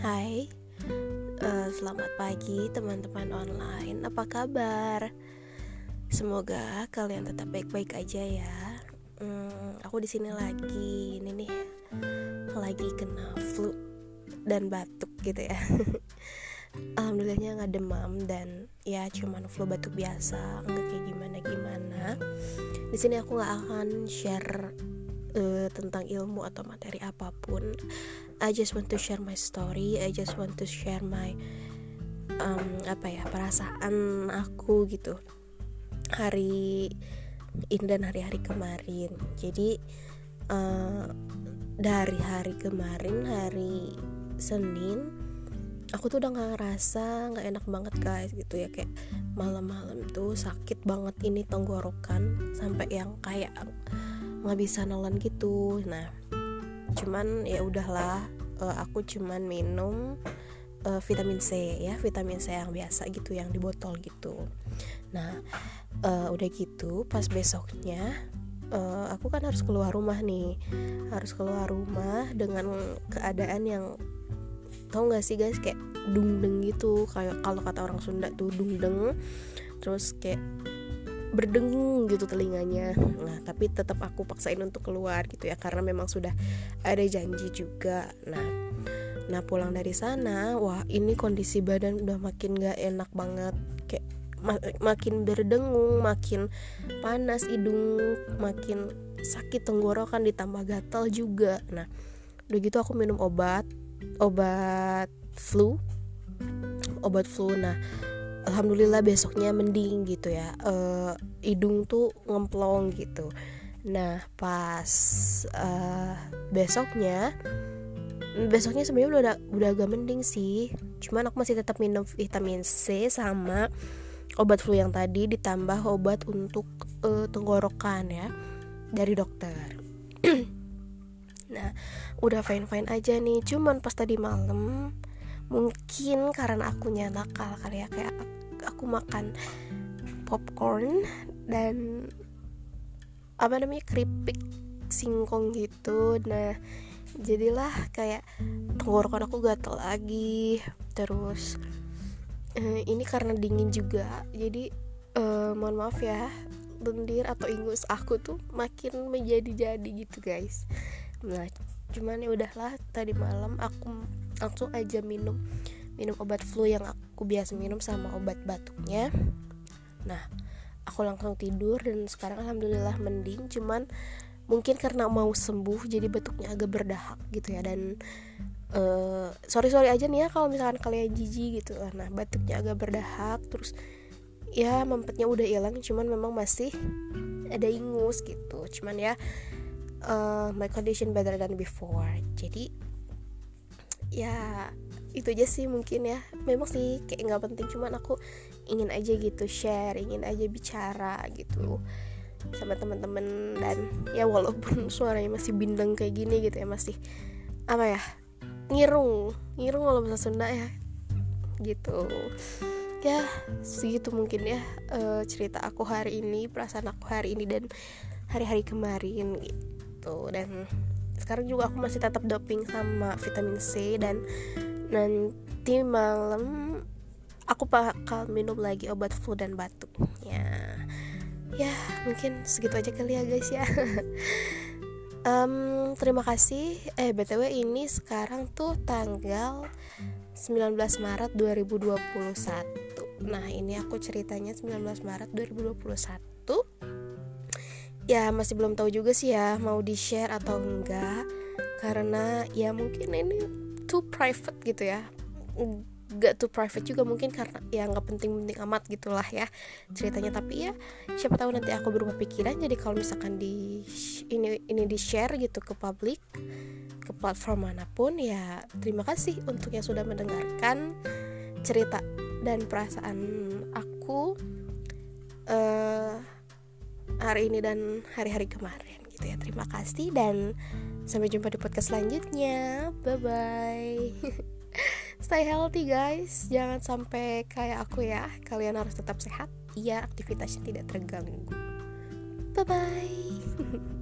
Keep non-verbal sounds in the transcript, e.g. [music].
Hai, uh, selamat pagi teman-teman online. Apa kabar? Semoga kalian tetap baik-baik aja ya. Hmm, aku di sini lagi, ini nih lagi kena flu dan batuk gitu ya. [laughs] Alhamdulillahnya nggak demam dan ya cuman flu batuk biasa, nggak kayak gimana gimana. Di sini aku nggak akan share uh, tentang ilmu atau materi apa pun. I just want to share my story. I just want to share my um, apa ya perasaan aku gitu hari ini dan hari-hari kemarin jadi uh, dari hari kemarin hari Senin aku tuh udah nggak ngerasa nggak enak banget guys gitu ya kayak malam-malam tuh sakit banget ini tenggorokan sampai yang kayak nggak bisa nelan gitu. Nah cuman ya udahlah uh, aku cuman minum uh, vitamin C ya vitamin C yang biasa gitu yang di botol gitu. Nah uh, udah gitu pas besoknya uh, aku kan harus keluar rumah nih. Harus keluar rumah dengan keadaan yang tau gak sih guys kayak dungdeng gitu. Kayak kalau kata orang Sunda tuh dungdeng terus kayak berdengung gitu telinganya nah tapi tetap aku paksain untuk keluar gitu ya karena memang sudah ada janji juga nah Nah pulang dari sana, wah ini kondisi badan udah makin gak enak banget, kayak makin berdengung, makin panas hidung, makin sakit tenggorokan ditambah gatal juga. Nah udah gitu aku minum obat, obat flu, obat flu. Nah alhamdulillah besoknya mending gitu ya, uh, hidung tuh ngemplong gitu. Nah pas uh, besoknya besoknya sebenarnya udah udah agak mending sih. Cuman aku masih tetap minum vitamin C sama obat flu yang tadi ditambah obat untuk uh, tenggorokan ya dari dokter. [clears throat] Nah udah fine fine aja nih. Cuman pas tadi malam mungkin karena aku nakal kali ya kayak aku makan popcorn dan apa namanya keripik singkong gitu. Nah jadilah kayak tenggorokan aku gatel lagi. Terus uh, ini karena dingin juga. Jadi uh, mohon maaf ya lendir atau ingus aku tuh makin menjadi-jadi gitu guys. Nah cuman ya udahlah tadi malam aku langsung aja minum minum obat flu yang aku biasa minum sama obat batuknya. Nah aku langsung tidur dan sekarang alhamdulillah mending cuman mungkin karena mau sembuh jadi batuknya agak berdahak gitu ya dan uh, sorry sorry aja nih ya kalau misalkan kalian jijik gitu. Nah batuknya agak berdahak terus ya mempetnya udah hilang cuman memang masih ada ingus gitu. Cuman ya uh, my condition better than before. Jadi ya itu aja sih mungkin ya. Memang sih kayak nggak penting cuman aku ingin aja gitu share ingin aja bicara gitu sama teman-teman. Dan ya walaupun [laughs] suaranya masih bindeng kayak gini gitu ya masih apa ya ngirung ngirung kalau bahasa Sunda ya gitu. Ya segitu mungkin ya uh, cerita aku hari ini perasaan aku hari ini dan hari-hari kemarin gitu. Dan sekarang juga aku masih tetap doping sama vitamin C dan nanti malam aku bakal minum lagi obat flu dan batuk. Ya. Ya mungkin segitu aja kali ya guys ya. [laughs] Um, terima kasih. Eh btw ini sekarang tuh tanggal 19 Maret 2021 nah ini aku ceritanya 19 Maret 2021 ya masih belum tahu juga sih ya mau di share atau enggak. Karena ya mungkin ini too private gitu ya. Gak too private juga mungkin karena ya nggak penting-penting amat gitulah ya ceritanya. Tapi ya siapa tahu nanti aku berubah pikiran. Jadi kalau misalkan di ini ini di share gitu ke publik ke platform mana pun ya terima kasih untuk yang sudah mendengarkan cerita dan perasaan aku. Uh, hari ini dan hari-hari kemarin gitu ya. Terima kasih dan sampai jumpa di podcast selanjutnya. Bye bye [laughs] stay healthy guys. Jangan sampai kayak aku ya kalian harus tetap sehat. Iya aktivitasnya tidak terganggu. Bye bye [laughs]